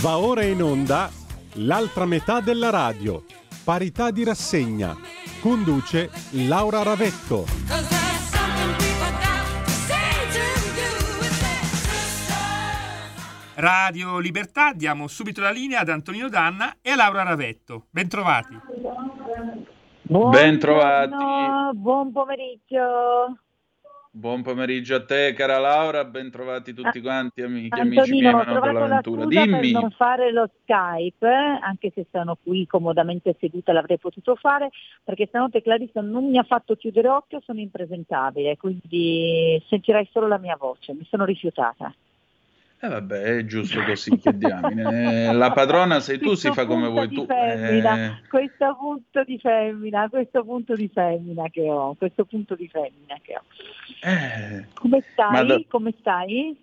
Va ora in onda l'altra metà della radio. Parità di rassegna. Conduce Laura Ravetto. Radio Libertà, diamo subito la linea ad Antonino Danna e a Laura Ravetto. Bentrovati. Bentrovati. Buon pomeriggio. Buon pomeriggio a te, cara Laura, bentrovati tutti quanti, amici, Antonino, amici miei, ho trovato l'avventura. la scusa Dimmi. per non fare lo Skype, anche se sono qui comodamente seduta l'avrei potuto fare, perché stanotte Clarissa non mi ha fatto chiudere occhio, sono impresentabile, quindi sentirai solo la mia voce, mi sono rifiutata. Eh vabbè, è giusto così, che diamine. Eh, La padrona sei tu, si fa come vuoi tu. Femmina, Eh, Questo punto di femmina, questo punto di femmina che ho, questo punto di femmina che ho. eh, Come stai? Ma da- Come stai?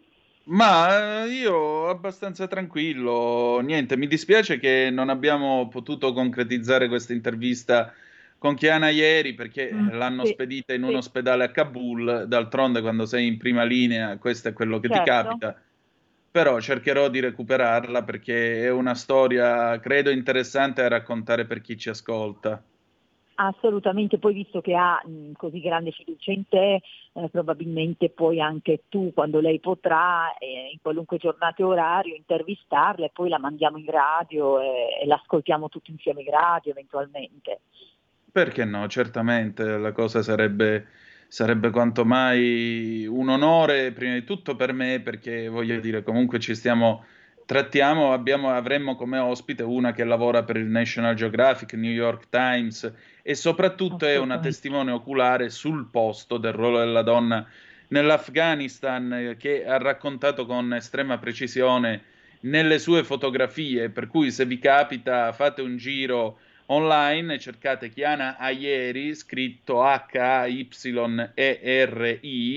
Ma eh, io abbastanza tranquillo, niente, mi dispiace che non abbiamo potuto concretizzare questa intervista con Chiana ieri perché Mm, l'hanno sì, spedita in sì. un ospedale a Kabul, d'altronde quando sei in prima linea questo è quello che ti Certo. capita, però cercherò di recuperarla perché è una storia, credo, interessante da raccontare per chi ci ascolta. Assolutamente, poi visto che ha mh, così grande fiducia in te, eh, probabilmente poi anche tu, quando lei potrà, eh, in qualunque giornata e orario, intervistarla e poi la mandiamo in radio e, e l'ascoltiamo tutti insieme in radio eventualmente. Perché no? Certamente la cosa sarebbe, sarebbe quanto mai un onore, prima di tutto per me, perché voglio dire, comunque ci stiamo, trattiamo, abbiamo, avremmo come ospite una che lavora per il National Geographic, New York Times e soprattutto è una testimone oculare sul posto del ruolo della donna nell'Afghanistan, che ha raccontato con estrema precisione nelle sue fotografie, per cui se vi capita fate un giro online, cercate Chiana Ayeri, scritto H-A-Y-E-R-I,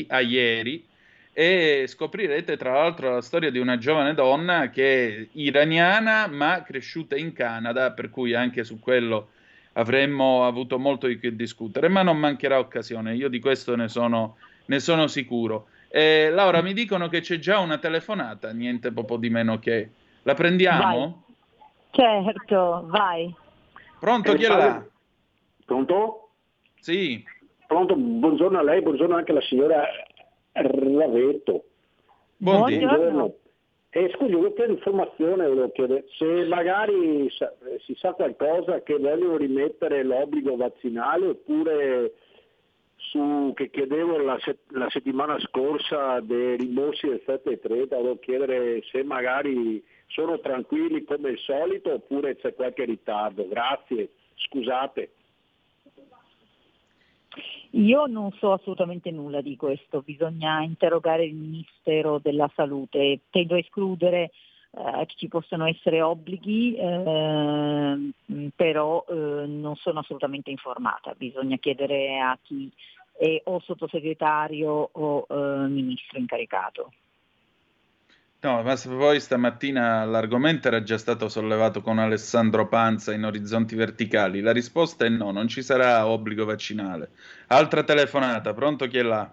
Ayeri, e scoprirete tra l'altro la storia di una giovane donna che è iraniana ma cresciuta in Canada, per cui anche su quello avremmo avuto molto di che discutere, ma non mancherà occasione, io di questo ne sono, ne sono sicuro. Eh, Laura, mi dicono che c'è già una telefonata, niente poco di meno che... La prendiamo? Certo, vai. Pronto, chi è là? Pronto? Sì, Pronto, buongiorno a lei, buongiorno anche alla signora Ravetto. buondì. Buongiorno. E scusi, volevo chiedere informazione, volevo chiedere se magari sa- si sa qualcosa che vogliono rimettere l'obbligo vaccinale oppure su che chiedevo la, la settimana scorsa dei rimborsi del 7 e 30, volevo chiedere se magari sono tranquilli come il solito oppure c'è qualche ritardo. Grazie, scusate. Io non so assolutamente nulla di questo, bisogna interrogare il Ministero della Salute. Tendo a escludere eh, che ci possano essere obblighi, ehm, però eh, non sono assolutamente informata, bisogna chiedere a chi è o sottosegretario o eh, ministro incaricato. No, ma se poi stamattina l'argomento era già stato sollevato con Alessandro Panza in Orizzonti Verticali. La risposta è no, non ci sarà obbligo vaccinale. Altra telefonata, pronto chi è là?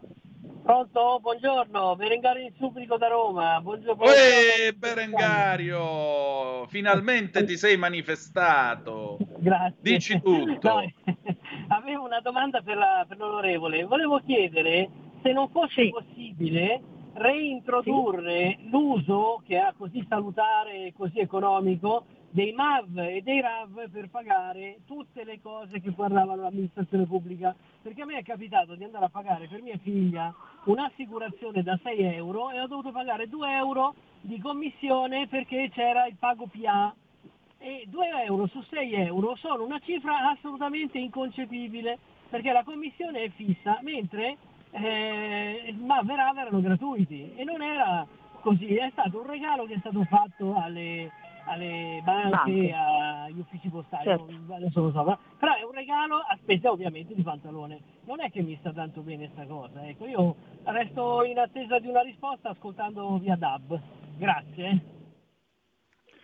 Pronto, buongiorno, Berengario di Supplico da Roma. Buongiorno. Uè, Berengario! Finalmente ti sei manifestato! Grazie. Dici tutto. No, avevo una domanda per, la- per l'onorevole. Volevo chiedere se non fosse Sì. possibile reintrodurre l'uso che ha così salutare e così economico dei MAV e dei RAV per pagare tutte le cose che guardavano l'amministrazione pubblica. Perché a me è capitato di andare a pagare per mia figlia un'assicurazione da 6 euro e ho dovuto pagare 2 euro di commissione perché c'era il pago PA. E 2 euro su 6 euro sono una cifra assolutamente inconcepibile perché la commissione è fissa, mentre eh, e RAV erano gratuiti e non era così, è stato un regalo che è stato fatto alle, alle banche, Banche. agli uffici postali, Certo. adesso lo so, però è un regalo a spese ovviamente di pantalone. Non è che mi sta tanto bene sta cosa, ecco, io resto in attesa di una risposta ascoltando via DAB. Grazie.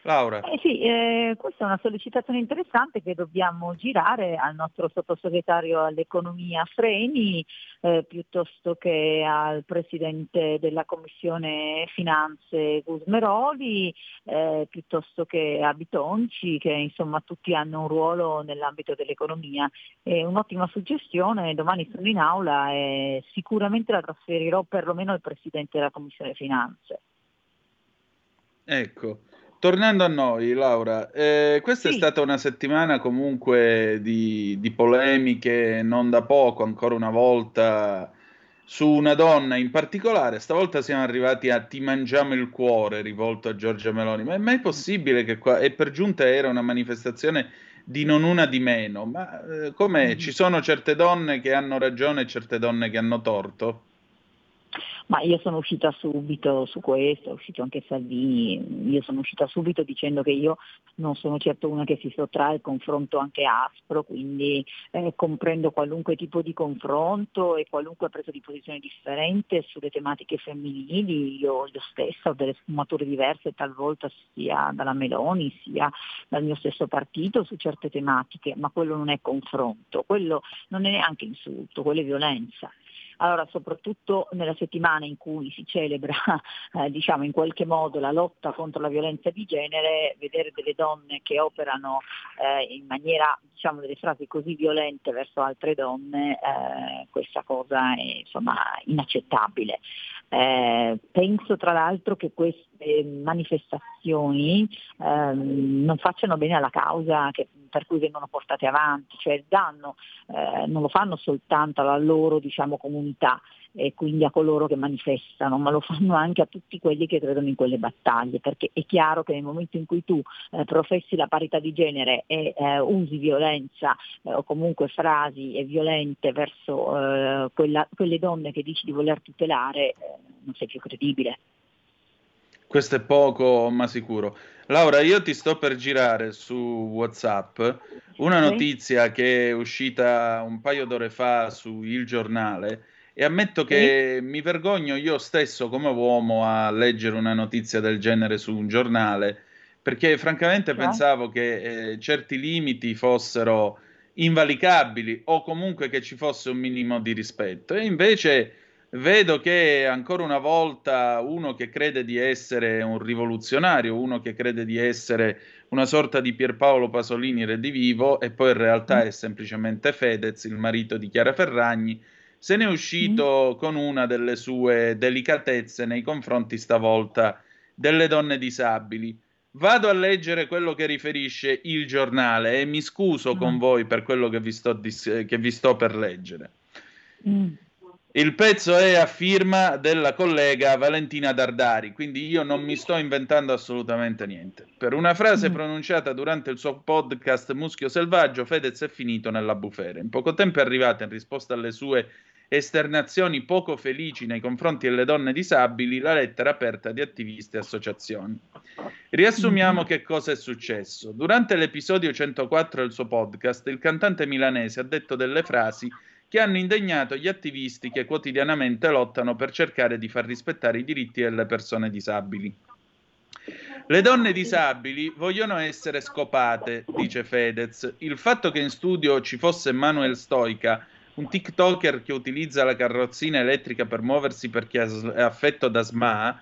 Laura. Eh sì, eh, questa è una sollecitazione interessante che dobbiamo girare al nostro sottosegretario all'economia Freni eh, piuttosto che al presidente della Commissione Finanze Gusmeroli, eh, piuttosto che a Bitonci, che insomma tutti hanno un ruolo nell'ambito dell'economia. È un'ottima suggestione, domani sono in aula e sicuramente la trasferirò perlomeno al presidente della Commissione Finanze. Ecco, tornando a noi, Laura, eh, questa sì. è stata una settimana comunque di, di, polemiche, non da poco, ancora una volta, su una donna in particolare. Stavolta siamo arrivati a Ti mangiamo il cuore, rivolto a Giorgia Meloni. Ma è mai possibile che qua, e per giunta era una manifestazione di non una di meno, ma eh, com'è? Mm. Ci sono certe donne che hanno ragione e certe donne che hanno torto? Ma io sono uscita subito su questo, è uscito anche Salvini, io sono uscita subito dicendo che io non sono certo una che si sottrae al confronto anche aspro, quindi eh, comprendo qualunque tipo di confronto e qualunque preso di posizione differente sulle tematiche femminili, io, io stessa ho delle sfumature diverse talvolta sia dalla Meloni sia dal mio stesso partito su certe tematiche, ma quello non è confronto, quello non è neanche insulto, quello è violenza. Allora, soprattutto nella settimana in cui si celebra eh, diciamo, in qualche modo la lotta contro la violenza di genere, vedere delle donne che operano eh, in maniera, diciamo, delle frasi così violente verso altre donne, eh, questa cosa è insomma, inaccettabile. Eh, penso tra l'altro che manifestazioni ehm, non facciano bene alla causa che, per cui vengono portate avanti, cioè il danno eh, non lo fanno soltanto alla loro diciamo, comunità, e quindi a coloro che manifestano, ma lo fanno anche a tutti quelli che credono in quelle battaglie, perché è chiaro che nel momento in cui tu eh, professi la parità di genere e eh, usi violenza eh, o comunque frasi violente verso eh, quella, quelle donne che dici di voler tutelare, eh, non sei più credibile. Questo è poco, ma sicuro. Laura, io ti sto per girare su WhatsApp una notizia che è uscita un paio d'ore fa su Il Giornale e ammetto che mi vergogno io stesso come uomo a leggere una notizia del genere su un giornale, perché francamente sì. pensavo che eh, certi limiti fossero invalicabili o comunque che ci fosse un minimo di rispetto. E invece vedo che ancora una volta uno che crede di essere un rivoluzionario, uno che crede di essere una sorta di Pierpaolo Pasolini redivivo e poi in realtà mm. è semplicemente Fedez, il marito di Chiara Ferragni, se ne è uscito mm. con una delle sue delicatezze nei confronti stavolta delle donne disabili. Vado a leggere quello che riferisce il giornale e mi scuso mm. con voi per quello che vi sto, dis- che vi sto per leggere. Mm. Il pezzo è a firma della collega Valentina Dardari, quindi io non mi sto inventando assolutamente niente. Per una frase mm. pronunciata durante il suo podcast Muschio Selvaggio, Fedez è finito nella bufera. In poco tempo è arrivata in risposta alle sue esternazioni poco felici nei confronti delle donne disabili la lettera aperta di attivisti e associazioni. Riassumiamo che cosa è successo. Durante l'episodio 104 del suo podcast, il cantante milanese ha detto delle frasi che hanno indegnato gli attivisti che quotidianamente lottano per cercare di far rispettare i diritti delle persone disabili. Le donne disabili vogliono essere scopate, dice Fedez. Il fatto che in studio ci fosse Manuel Stoica un TikToker che utilizza la carrozzina elettrica per muoversi perché è affetto da SMA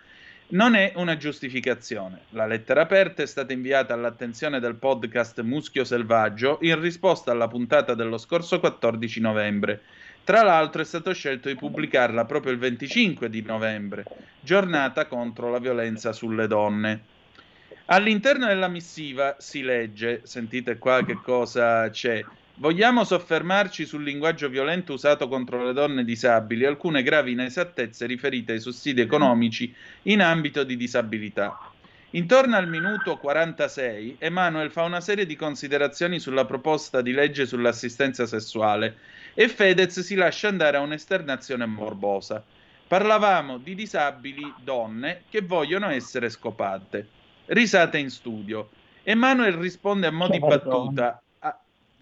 non è una giustificazione. La lettera aperta è stata inviata all'attenzione del podcast Muschio Selvaggio in risposta alla puntata dello scorso 14 novembre. Tra l'altro è stato scelto di pubblicarla proprio il 25 di novembre, giornata contro la violenza sulle donne. All'interno della missiva si legge, sentite qua che cosa c'è, Vogliamo soffermarci sul linguaggio violento usato contro le donne disabili e alcune gravi inesattezze riferite ai sussidi economici in ambito di disabilità. Intorno al minuto 46, Emanuel fa una serie di considerazioni sulla proposta di legge sull'assistenza sessuale e Fedez si lascia andare a un'esternazione morbosa. Parlavamo di disabili donne che vogliono essere scopate. Risate in studio. Emanuel risponde a mo' di battuta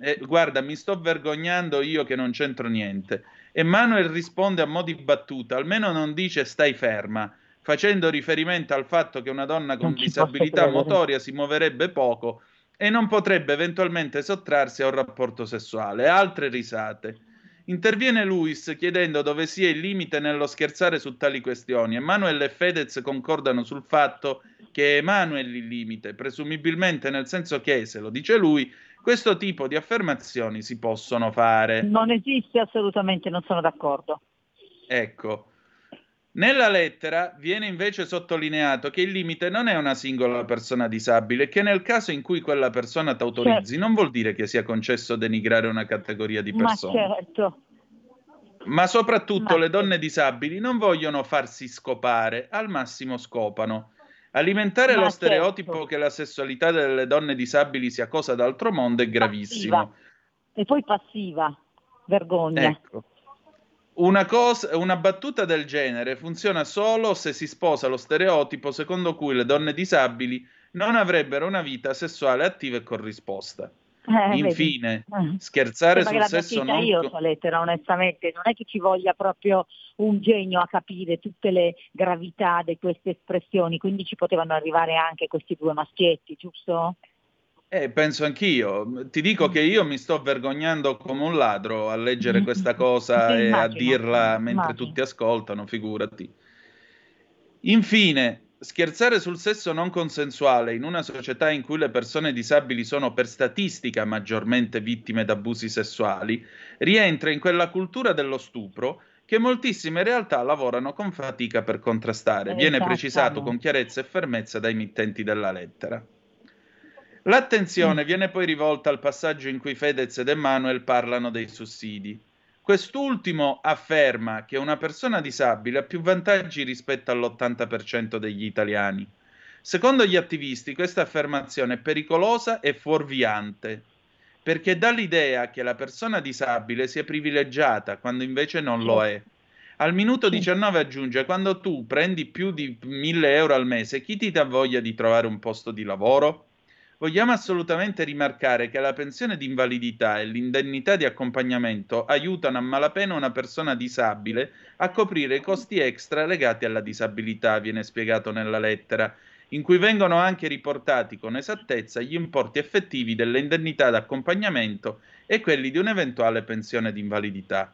eh, guarda, mi sto vergognando io che non c'entro niente. Emanuel risponde a mo' di battuta, almeno non dice stai ferma. facendo riferimento al fatto che una donna con disabilità motoria si muoverebbe poco e non potrebbe eventualmente sottrarsi a un rapporto sessuale. Altre risate. Interviene Luis chiedendo dove sia il limite nello scherzare su tali questioni. Emanuel e Fedez concordano sul fatto che è Emanuel il limite, presumibilmente nel senso che, se lo dice lui, questo tipo di affermazioni si possono fare. Non esiste assolutamente, non sono d'accordo. Ecco. Nella lettera viene invece sottolineato che il limite non è una singola persona disabile e che nel caso in cui quella persona t'autorizzi certo. non vuol dire che sia concesso denigrare una categoria di persone. Ma certo. Ma soprattutto Ma le donne disabili non vogliono farsi scopare, al massimo scopano. Alimentare Ma lo certo. stereotipo che la sessualità delle donne disabili sia cosa d'altro mondo è gravissimo. Passiva. E poi passiva, vergogna. Ecco. Una, cosa, una battuta del genere funziona solo se si sposa lo stereotipo secondo cui le donne disabili non avrebbero una vita sessuale attiva e corrisposta. Eh, Infine, vedi. Eh. scherzare sul sesso non... io sua lettera, onestamente, non è che ci voglia proprio un genio a capire tutte le gravità di queste espressioni, quindi ci potevano arrivare anche questi due maschietti, giusto? Eh, penso anch'io. Ti dico che io mi sto vergognando come un ladro a leggere mm. questa cosa sì, e immagino, a dirla mentre immagino. tutti ascoltano, figurati. Infine, scherzare sul sesso non consensuale in una società in cui le persone disabili sono per statistica maggiormente vittime d'abusi sessuali rientra in quella cultura dello stupro che moltissime realtà lavorano con fatica per contrastare. Viene esatto. precisato con chiarezza e fermezza dai mittenti della lettera. L'attenzione viene poi rivolta al passaggio in cui Fedez ed Emanuel parlano dei sussidi. Quest'ultimo afferma che una persona disabile ha più vantaggi rispetto all'80% degli italiani. Secondo gli attivisti questa affermazione è pericolosa e fuorviante, perché dà l'idea che la persona disabile sia privilegiata quando invece non lo è. Al minuto 19 aggiunge, quando tu prendi più di 1000 euro al mese, chi ti dà voglia di trovare un posto di lavoro? Vogliamo assolutamente rimarcare che la pensione di invalidità e l'indennità di accompagnamento aiutano a malapena una persona disabile a coprire i costi extra legati alla disabilità, viene spiegato nella lettera, in cui vengono anche riportati con esattezza gli importi effettivi delle indennità d'accompagnamento e quelli di un'eventuale pensione di invalidità.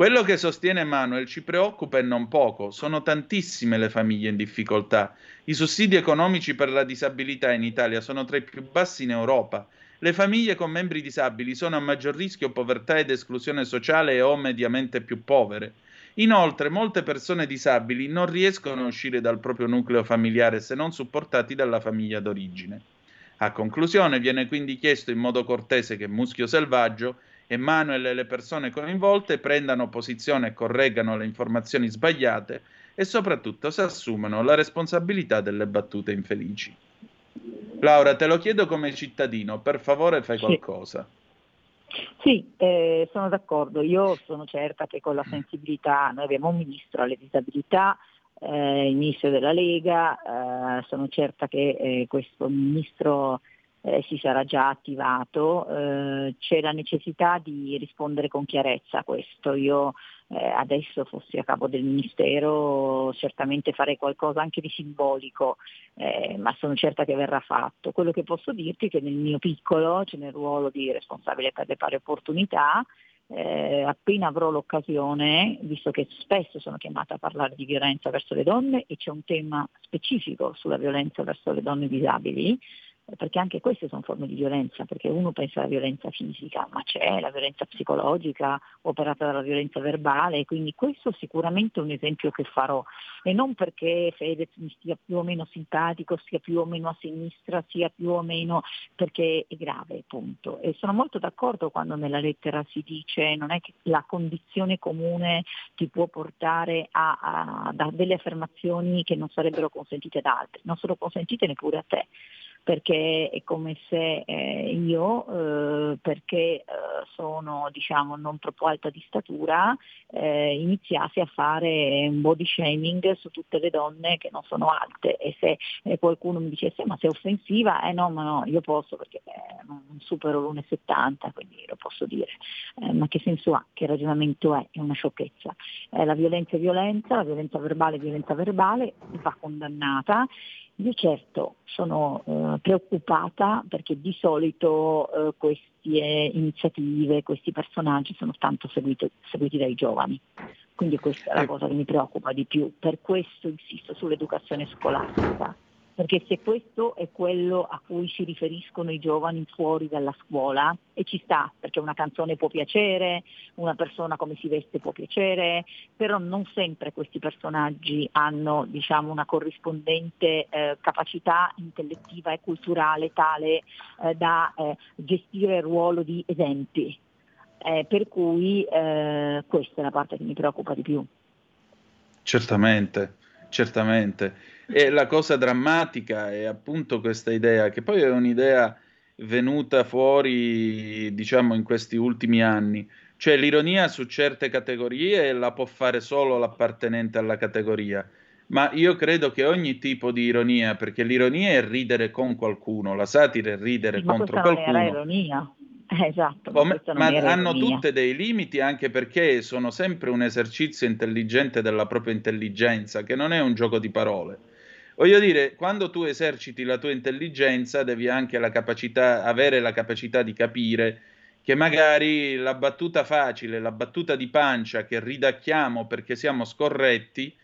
Quello che sostiene Manuel ci preoccupa e non poco, sono tantissime le famiglie in difficoltà. I sussidi economici per la disabilità in Italia sono tra i più bassi in Europa. Le famiglie con membri disabili sono a maggior rischio povertà ed esclusione sociale e o mediamente più povere. Inoltre, molte persone disabili non riescono a uscire dal proprio nucleo familiare se non supportati dalla famiglia d'origine. A conclusione, viene quindi chiesto in modo cortese che Muschio Selvaggio Emanuele e le persone coinvolte prendano posizione e correggano le informazioni sbagliate e soprattutto si assumano la responsabilità delle battute infelici. Laura, te lo chiedo come cittadino, per favore fai qualcosa. Sì, eh, sono d'accordo. Io sono certa che con la sensibilità, noi abbiamo un ministro alle disabilità, eh, il ministro della Lega, eh, sono certa che eh, questo ministro eh, si sarà già attivato, eh, c'è la necessità di rispondere con chiarezza a questo. Io eh, adesso fossi a capo del Ministero certamente farei qualcosa anche di simbolico, eh, ma sono certa che verrà fatto. Quello che posso dirti è che nel mio piccolo, cioè nel ruolo di responsabile per le pari opportunità, eh, appena avrò l'occasione, visto che spesso sono chiamata a parlare di violenza verso le donne e c'è un tema specifico sulla violenza verso le donne disabili, perché anche queste sono forme di violenza, perché uno pensa alla violenza fisica, ma c'è la violenza psicologica operata dalla violenza verbale, quindi questo sicuramente è un esempio che farò e non perché Fedez mi stia più o meno simpatico, sia più o meno a sinistra, sia più o meno perché è grave, punto. E sono molto d'accordo quando nella lettera si dice non è che la condizione comune ti può portare a, a, a delle affermazioni che non sarebbero consentite ad altri, non sono consentite neppure a te perché è come se eh, io, eh, perché eh, sono diciamo non troppo alta di statura, eh, iniziassi a fare un body shaming su tutte le donne che non sono alte e se eh, qualcuno mi dicesse ma sei offensiva, eh no, ma no, io posso perché eh, non supero l'1,70, quindi lo posso dire. ma che senso ha? Che ragionamento è? È una sciocchezza. la violenza è violenza, la violenza verbale è violenza verbale, va condannata io certo sono eh, preoccupata perché di solito eh, queste iniziative, questi personaggi sono tanto seguiti, seguiti dai giovani, quindi questa è la cosa che mi preoccupa di più, per questo insisto sull'educazione scolastica perché se questo è quello a cui si riferiscono i giovani fuori dalla scuola, e ci sta, perché una canzone può piacere, una persona come si veste può piacere, però non sempre questi personaggi hanno diciamo, una corrispondente eh, capacità intellettiva e culturale tale eh, da eh, gestire il ruolo di esempi. Eh, per cui eh, questa è la parte che mi preoccupa di più. Certamente, certamente. E la cosa drammatica è appunto questa idea, che poi è un'idea venuta fuori, diciamo, in questi ultimi anni. Cioè l'ironia su certe categorie la può fare solo l'appartenente alla categoria. Ma io credo che ogni tipo di ironia, perché l'ironia è ridere con qualcuno, la satira è ridere sì, contro ma qualcuno. Era ironia. esatto, Come, ma hanno tutte dei limiti anche perché sono sempre un esercizio intelligente della propria intelligenza, che non è un gioco di parole. Voglio dire, quando tu eserciti la tua intelligenza, devi anche la capacità, avere la capacità di capire che magari la battuta facile, la battuta di pancia che ridacchiamo perché siamo scorretti,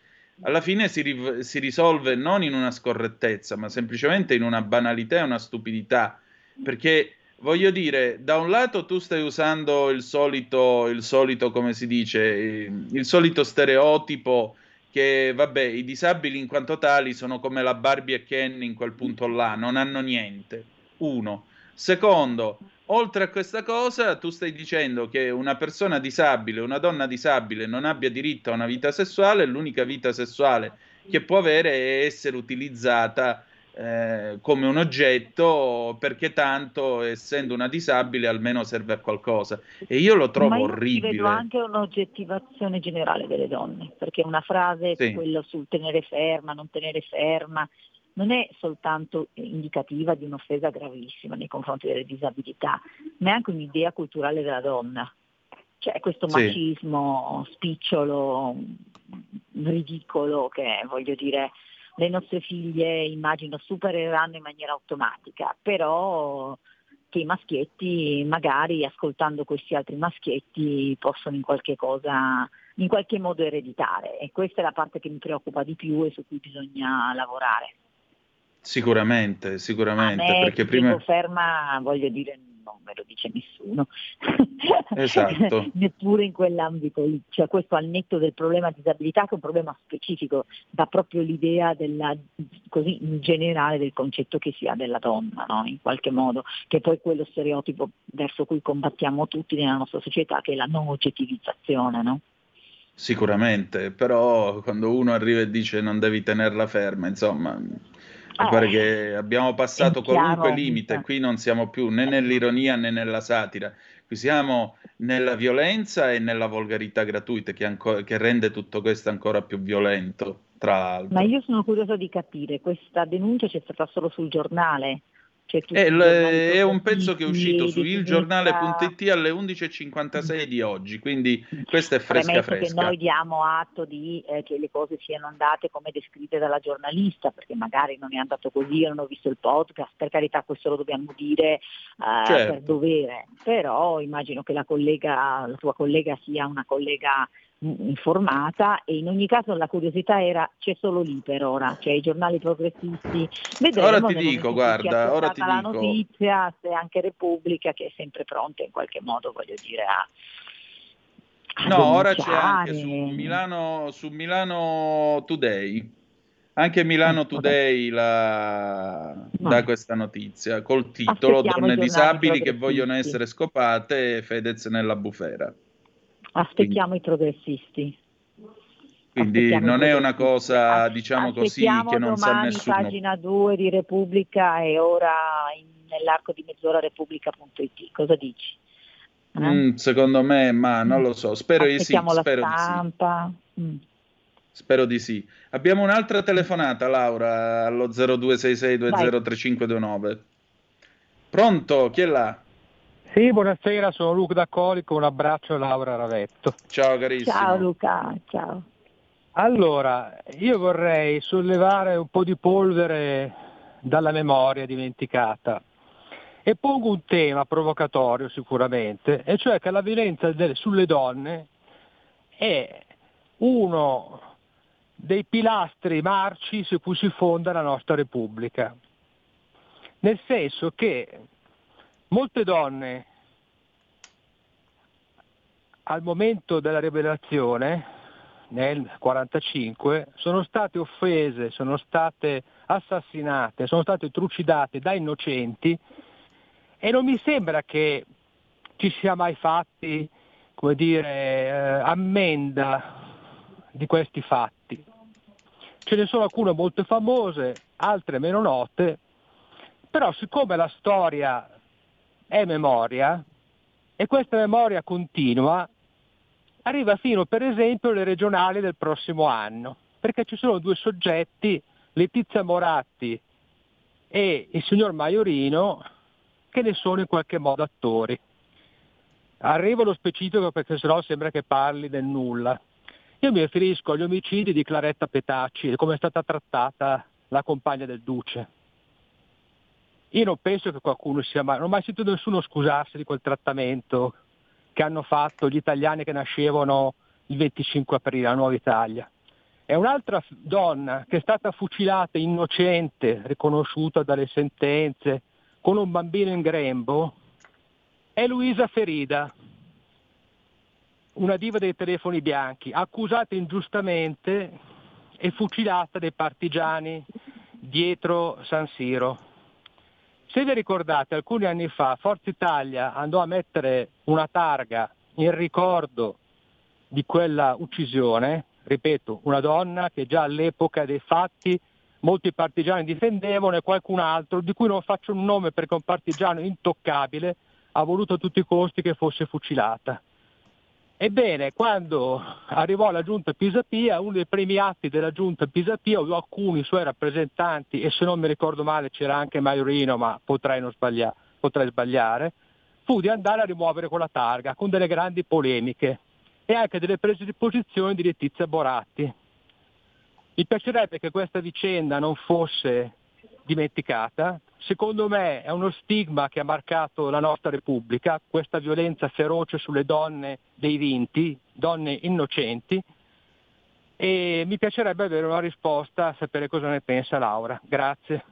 alla fine si, ri- si risolve non in una scorrettezza, ma semplicemente in una banalità e una stupidità. Perché voglio dire, da un lato tu stai usando il solito, il solito come si dice, il solito stereotipo che vabbè, i disabili in quanto tali sono come la Barbie e Ken in quel punto là, non hanno niente. Uno. Secondo, oltre a questa cosa, tu stai dicendo che una persona disabile, una donna disabile non abbia diritto a una vita sessuale, l'unica vita sessuale che può avere è essere utilizzata eh, come un oggetto perché tanto essendo una disabile almeno serve a qualcosa e io lo trovo Ma io orribile. vedo anche un'oggettivazione generale delle donne, perché una frase sì. quello sul tenere ferma, non tenere ferma, non è soltanto indicativa di un'offesa gravissima nei confronti delle disabilità, ma è anche un'idea culturale della donna. Cioè questo sì. macismo spicciolo, ridicolo che voglio dire le nostre figlie immagino supereranno in maniera automatica, però che i maschietti magari ascoltando questi altri maschietti possono in qualche cosa in qualche modo ereditare e questa è la parte che mi preoccupa di più e su cui bisogna lavorare. Sicuramente, sicuramente, A me, perché prima ferma, voglio dire, me lo dice nessuno, esatto. neppure in quell'ambito lì, cioè questo al netto del problema disabilità che è un problema specifico, dà proprio l'idea della, così in generale del concetto che si ha della donna, no? in qualche modo, che poi quello stereotipo verso cui combattiamo tutti nella nostra società, che è la non oggettivizzazione. No? Sicuramente, però quando uno arriva e dice non devi tenerla ferma, insomma, pare che abbiamo passato qualunque limite, qui non siamo più né nell'ironia né nella satira, qui siamo nella violenza e nella volgarità gratuita che, anco- che rende tutto questo ancora più violento, tra l'altro. Ma io sono curiosa di capire, questa denuncia c'è stata solo sul giornale? È, le, è, un pezzo che è uscito su ilgiornale.it alle 11.56 di oggi, quindi questa è fresca fresca. che noi diamo atto di eh, che le cose siano andate come descritte dalla giornalista, perché magari non è andato così, non ho visto il podcast, per carità questo lo dobbiamo dire eh, certo. per dovere, però immagino che la, collega, la tua collega sia una collega informata e in ogni caso la curiosità era c'è solo lì per ora, cioè i giornali progressisti. Vedremo ora ti dico, guarda, ora ti la dico. notizia, se anche Repubblica che è sempre pronta in qualche modo, voglio dire, a, No, ora c'è anche su Milano, su Milano Today. Anche Milano mm, Today la... no. dà questa notizia col titolo Donne disabili che vogliono essere scopate Fedez nella bufera. Aspettiamo Quindi. i progressisti. Quindi non è una cosa, diciamo così, che non sa nessuno. pagina 2 di Repubblica e ora in, nell'arco di mezz'ora Repubblica.it. Cosa dici? Eh? Mm, secondo me, ma non lo so, spero di sì. spero stampa. Di sì. Mm. Spero di sì. Abbiamo un'altra telefonata, Laura, allo 0266203529. Pronto? Chi è là? Sì, buonasera, sono Luca da Colico, un abbraccio a Laura Ravetto. Ciao carissimo. Ciao Luca, ciao. Allora, io vorrei sollevare un po' di polvere dalla memoria dimenticata e pongo un tema provocatorio sicuramente, e cioè che la violenza delle, sulle donne è uno dei pilastri marci su cui si fonda la nostra Repubblica. Nel senso che molte donne al momento della rivelazione nel 1945 sono state offese, sono state assassinate, sono state trucidate da innocenti e non mi sembra che ci sia mai fatti, come dire, eh, ammenda di questi fatti. Ce ne sono alcune molto famose, altre meno note, però siccome la storia è memoria e questa memoria continua, arriva fino per esempio alle regionali del prossimo anno, perché ci sono due soggetti, Letizia Moratti e il signor Maiorino, che ne sono in qualche modo attori. Arrivo allo specifico perché sennò sembra che parli del nulla. Io mi riferisco agli omicidi di Claretta Petacci e come è stata trattata la compagna del Duce. Io non penso che qualcuno sia mai, non ho mai sentito nessuno scusarsi di quel trattamento che hanno fatto gli italiani che nascevano il 25 aprile, la nuova Italia. E un'altra donna che è stata fucilata innocente, riconosciuta dalle sentenze, con un bambino in grembo, è Luisa Ferida, una diva dei telefoni bianchi, accusata ingiustamente e fucilata dai partigiani dietro San Siro. Se vi ricordate, alcuni anni fa Forza Italia andò a mettere una targa in ricordo di quella uccisione, ripeto, una donna che già all'epoca dei fatti molti partigiani difendevano e qualcun altro, di cui non faccio un nome perché è un partigiano intoccabile, ha voluto a tutti i costi che fosse fucilata. Ebbene, quando arrivò la giunta Pisapia, uno dei primi atti della giunta Pisapia, o alcuni suoi rappresentanti, e se non mi ricordo male c'era anche Maiorino, ma potrei, sbaglia- potrei sbagliare, fu di andare a rimuovere quella targa con delle grandi polemiche e anche delle prese di posizione di Letizia Boratti. Mi piacerebbe che questa vicenda non fosse dimenticata. Secondo me è uno stigma che ha marcato la nostra Repubblica, questa violenza feroce sulle donne dei vinti, donne innocenti, e mi piacerebbe avere una risposta, sapere cosa ne pensa Laura. Grazie.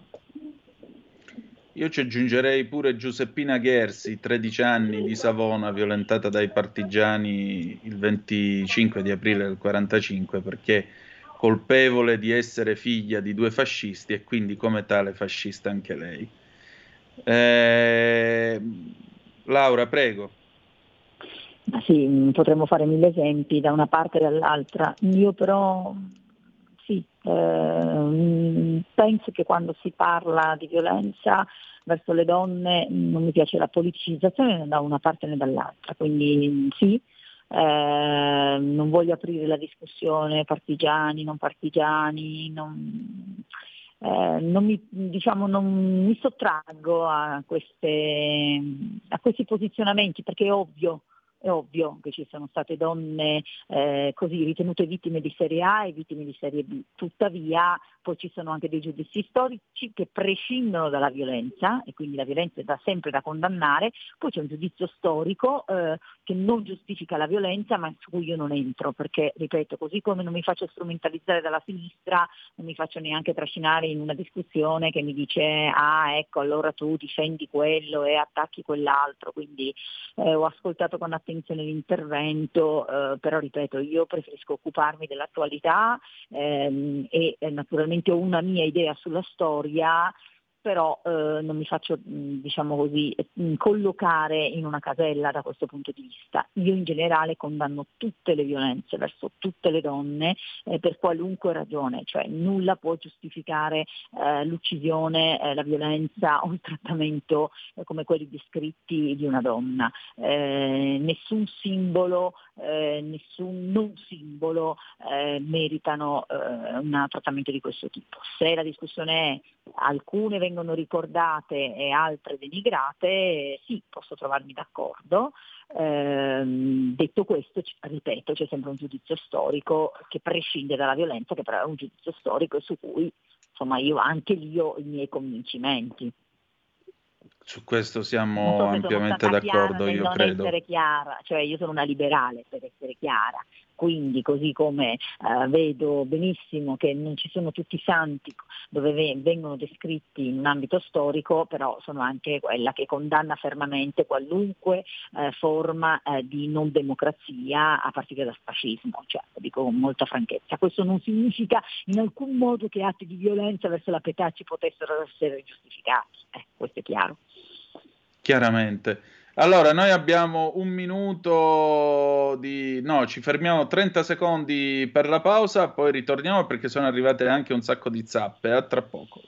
Io ci aggiungerei pure Giuseppina Ghersi, 13 anni di Savona, violentata dai partigiani il 25 di aprile del 1945, perché colpevole di essere figlia di due fascisti e quindi come tale fascista anche lei. Eh, Laura, prego. Sì, potremmo fare mille esempi da una parte e dall'altra. Io però sì, eh, penso che quando si parla di violenza verso le donne non mi piace la politicizzazione né da una parte né dall'altra, quindi sì, eh, non voglio aprire la discussione partigiani, non partigiani, non, eh, non, mi, diciamo, non mi, sottraggo a, queste, a questi posizionamenti perché è ovvio è ovvio che ci sono state donne eh, così ritenute vittime di serie A e vittime di serie B, tuttavia poi ci sono anche dei giudizi storici che prescindono dalla violenza e quindi la violenza è da sempre da condannare, poi c'è un giudizio storico eh, che non giustifica la violenza ma su cui io non entro perché, ripeto, così come non mi faccio strumentalizzare dalla sinistra, non mi faccio neanche trascinare in una discussione che mi dice ah ecco allora tu difendi quello e attacchi quell'altro, quindi eh, ho ascoltato con attenzione l'intervento, eh, però ripeto io preferisco occuparmi dell'attualità ehm, e naturalmente ho una mia idea sulla storia però eh, non mi faccio diciamo così, collocare in una casella da questo punto di vista. Io in generale condanno tutte le violenze verso tutte le donne eh, per qualunque ragione, cioè nulla può giustificare eh, l'uccisione, eh, la violenza o il trattamento eh, come quelli descritti di una donna. Eh, nessun simbolo, nessun non simbolo meritano un trattamento di questo tipo. Se la discussione è alcune vengono ricordate e altre denigrate, sì, posso trovarmi d'accordo. Eh, detto questo, ripeto, c'è sempre un giudizio storico che prescinde dalla violenza, che però è un giudizio storico su cui insomma, io anche lì ho i miei convincimenti. Su questo siamo so ampiamente d'accordo, io credo. essere chiara, cioè io sono una liberale per essere chiara, quindi così come eh, vedo benissimo che non ci sono tutti i santi dove vengono descritti in un ambito storico, però sono anche quella che condanna fermamente qualunque eh, forma eh, di non democrazia a partire dal fascismo, cioè, dico con molta franchezza. Questo non significa in alcun modo che atti di violenza verso la pietà ci potessero essere giustificati, eh, questo è chiaro. Chiaramente. Allora, noi abbiamo un minuto di... no, ci fermiamo 30 secondi per la pausa, poi ritorniamo perché sono arrivate anche un sacco di zappe. A tra poco.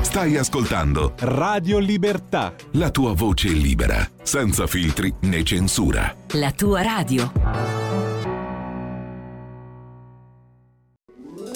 Stai ascoltando Radio Libertà. La tua voce libera, senza filtri né censura. La tua radio.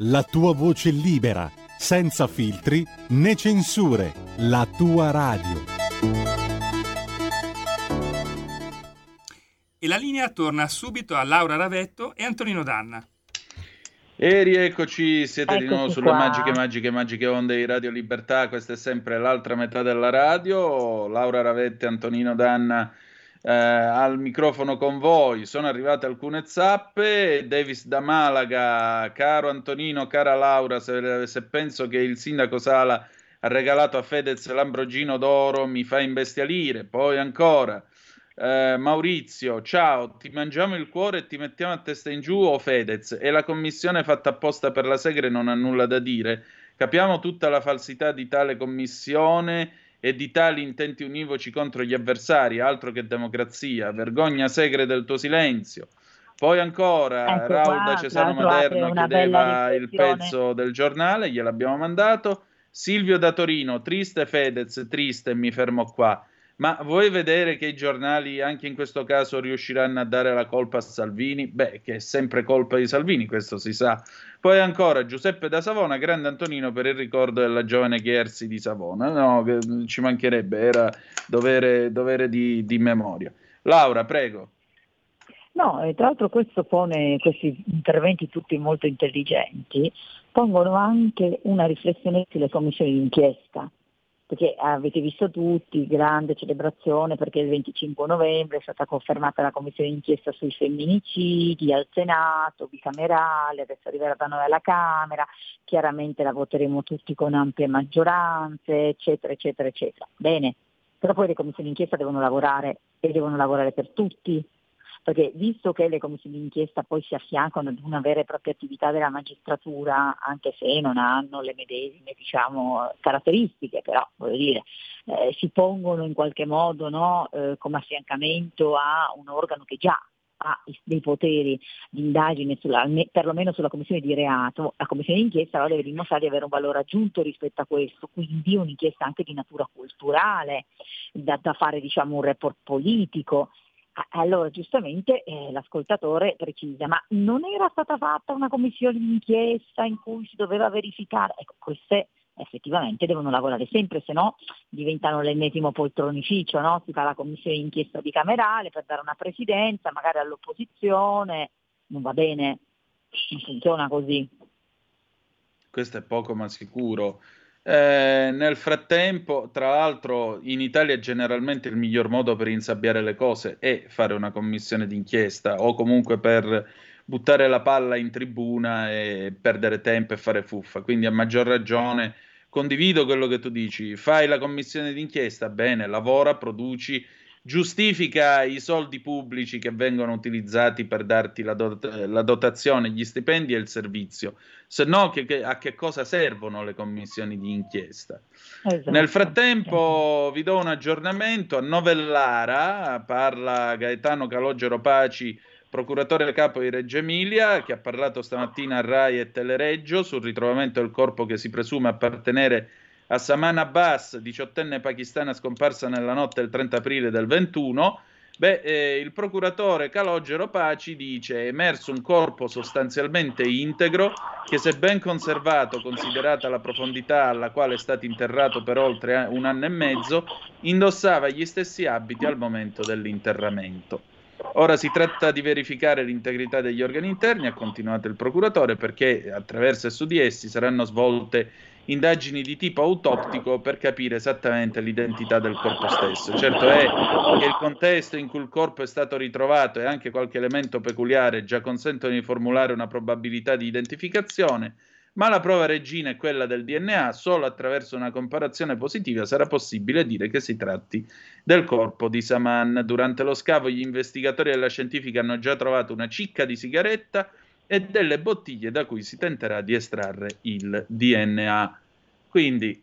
la tua voce libera, senza filtri né censure, la tua radio. E la linea torna subito a Laura Ravetto e Antonino Danna. E rieccoci, siete Eccoci di nuovo sulle qua. magiche, magiche, magiche onde di Radio Libertà. Questa è sempre l'altra metà della radio. Laura Ravetti, Antonino Danna eh, al microfono con voi. Sono arrivate alcune zappe. Davis da Malaga, caro Antonino, cara Laura, se, se penso che il sindaco Sala ha regalato a Fedez l'Ambrogino d'oro, mi fa imbestialire. Poi ancora. Eh, Maurizio, ciao, ti mangiamo il cuore e ti mettiamo a testa in giù o Fedez? E la commissione fatta apposta per la Segre non ha nulla da dire. Capiamo tutta la falsità di tale commissione e di tali intenti univoci contro gli avversari, altro che democrazia. Vergogna Segre del tuo silenzio. Poi ancora Ecco Raul qua, da Cesano bella chiedeva il pezzo del giornale, gliel'abbiamo mandato. Silvio da Torino, triste Fedez, triste, mi fermo qua. Ma vuoi vedere che i giornali anche in questo caso riusciranno a dare la colpa a Salvini? Beh, che è sempre colpa di Salvini, questo si sa. Poi ancora Giuseppe da Savona, grande Antonino per il ricordo della giovane Chiersi di Savona. No, che ci mancherebbe, era dovere, dovere di, di memoria. Laura, prego. No, e tra l'altro questo pone, questi interventi tutti molto intelligenti, pongono anche una riflessione sulle commissioni d'inchiesta, perché avete visto tutti, grande celebrazione perché il 25 novembre è stata confermata la commissione d'inchiesta sui femminicidi al Senato, bicamerale, adesso arriverà da noi alla Camera, chiaramente la voteremo tutti con ampie maggioranze, eccetera, eccetera, eccetera. Bene, però poi le commissioni d'inchiesta devono lavorare e devono lavorare per tutti, perché visto che le commissioni d'inchiesta poi si affiancano ad una vera e propria attività della magistratura, anche se non hanno le medesime diciamo, caratteristiche, però voglio dire, eh, si pongono in qualche modo no, eh, come affiancamento a un organo che già ha dei poteri di indagine sulla, perlomeno sulla commissione di reato, la commissione d'inchiesta allora deve dimostrare di avere un valore aggiunto rispetto a questo, quindi un'inchiesta anche di natura culturale, da, da fare diciamo, un report politico. Ah, Allora giustamente eh, l'ascoltatore precisa, ma non era stata fatta una commissione d'inchiesta in cui si doveva verificare? Ecco, queste effettivamente devono lavorare sempre, se no diventano l'ennesimo poltronificio, no? si fa la commissione d'inchiesta bicamerale per dare una presidenza, magari all'opposizione, non va bene, non funziona così. questo è poco ma sicuro. Eh, nel frattempo, tra l'altro, in Italia generalmente il miglior modo per insabbiare le cose è fare una commissione d'inchiesta o comunque per buttare la palla in tribuna e perdere tempo e fare fuffa. Quindi a maggior ragione condivido quello che tu dici, fai la commissione d'inchiesta, bene, lavora, produci, giustifica i soldi pubblici che vengono utilizzati per darti la, dot- la dotazione, gli stipendi e il servizio, se no che, che, a che cosa servono le commissioni di inchiesta? Esatto. Nel frattempo vi do un aggiornamento, a Novellara parla Gaetano Calogero Paci, procuratore capo di Reggio Emilia, che ha parlato stamattina a Rai e Telereggio sul ritrovamento del corpo che si presume appartenere a Saman Abbas, diciottenne pakistana scomparsa nella notte del 30 aprile del 21, beh, eh, il procuratore Calogero Paci dice è emerso un corpo sostanzialmente integro che se ben conservato, considerata la profondità alla quale è stato interrato per oltre un anno e mezzo, indossava gli stessi abiti al momento dell'interramento. Ora si tratta di verificare l'integrità degli organi interni, ha continuato il procuratore, perché attraverso su di essi saranno svolte indagini di tipo autoptico per capire esattamente l'identità del corpo stesso. Certo è che il contesto in cui il corpo è stato ritrovato e anche qualche elemento peculiare già consentono di formulare una probabilità di identificazione, ma la prova regina è quella del DNA, solo attraverso una comparazione positiva sarà possibile dire che si tratti del corpo di Saman. Durante lo scavo gli investigatori della scientifica hanno già trovato una cicca di sigaretta e delle bottiglie da cui si tenterà di estrarre il DNA. Quindi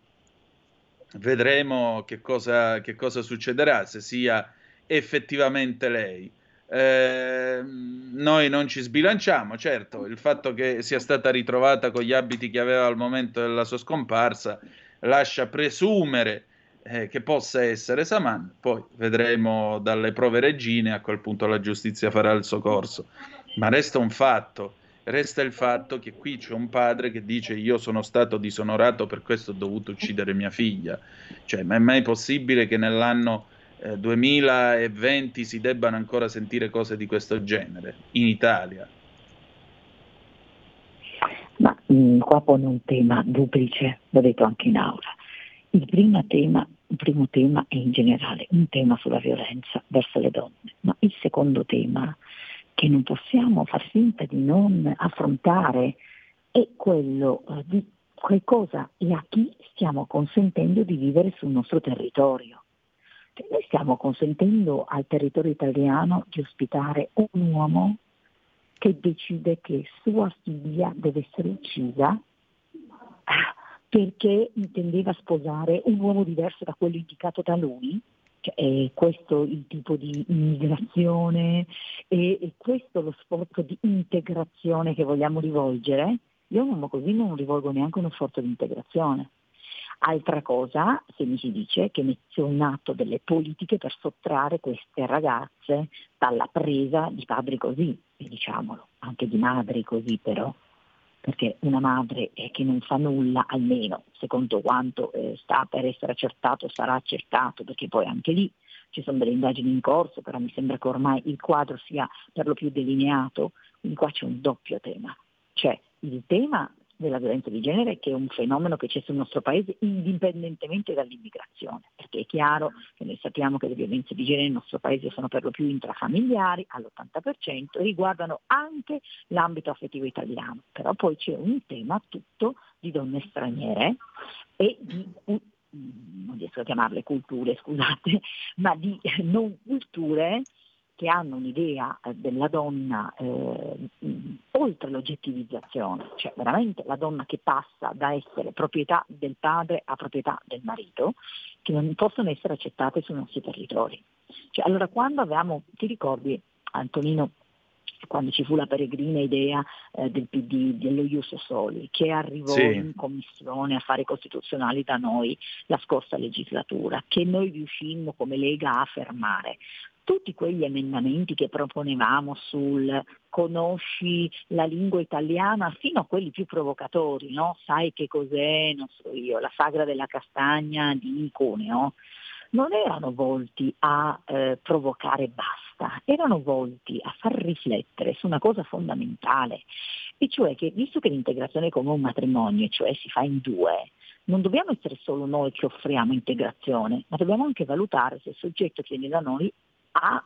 vedremo che cosa, che cosa succederà, se sia effettivamente lei. Eh, noi non ci sbilanciamo, certo, il fatto che sia stata ritrovata con gli abiti che aveva al momento della sua scomparsa lascia presumere eh, che possa essere Saman, poi vedremo dalle prove regine, a quel punto la giustizia farà il suo corso. Ma resta un fatto, resta il fatto che qui c'è un padre che dice io sono stato disonorato per questo ho dovuto uccidere mia figlia. Cioè, ma è mai possibile che nell'anno eh, 2020 si debbano ancora sentire cose di questo genere in Italia? Ma mh, mm, qua pone un tema duplice, l'ho detto anche in aula. Il primo tema il primo tema è in generale un tema sulla violenza verso le donne, ma il secondo tema che non possiamo far finta di non affrontare è quello eh, di che cosa e a chi stiamo consentendo di vivere sul nostro territorio. Cioè, noi stiamo consentendo al territorio italiano di ospitare un uomo che decide che sua figlia deve essere uccisa ah, perché intendeva sposare un uomo diverso da quello indicato da lui cioè, è questo il tipo di immigrazione e è questo lo sforzo di integrazione che vogliamo rivolgere? Io non così non rivolgo neanche uno sforzo di integrazione. Altra cosa, se mi si dice che metto in atto delle politiche per sottrarre queste ragazze dalla presa di padri così, diciamolo, anche di madri così però, perché una madre eh, che non fa nulla, almeno secondo quanto eh, sta per essere accertato, sarà accertato, perché poi anche lì ci sono delle indagini in corso, però mi sembra che ormai il quadro sia per lo più delineato, quindi qua c'è un doppio tema. C'è il tema della violenza di genere che è un fenomeno che c'è sul nostro paese indipendentemente dall'immigrazione, perché è chiaro che noi sappiamo che le violenze di genere nel nostro paese sono per lo più intrafamiliari all'80% e riguardano anche l'ambito affettivo italiano, però poi c'è un tema tutto di donne straniere e di non riesco a chiamarle culture, scusate, ma di non culture che hanno un'idea eh, della donna eh, oltre l'oggettivizzazione, cioè veramente la donna che passa da essere proprietà del padre a proprietà del marito, che non possono essere accettate sui nostri territori. Cioè, allora quando avevamo, ti ricordi Antonino, quando ci fu la peregrina idea eh, del PD, dello Ius Soli, che arrivò sì. in commissione affari costituzionali da noi la scorsa legislatura, che noi riuscimmo come Lega a fermare tutti quegli emendamenti che proponevamo sul conosci la lingua italiana, fino a quelli più provocatori, no? sai che cos'è, non so io, la sagra della castagna di Cuneo, non erano volti a eh, provocare basta erano volti a far riflettere su una cosa fondamentale, e cioè che visto che l'integrazione è come un matrimonio, cioè si fa in due, non dobbiamo essere solo noi che offriamo integrazione, ma dobbiamo anche valutare se il soggetto che viene da noi ha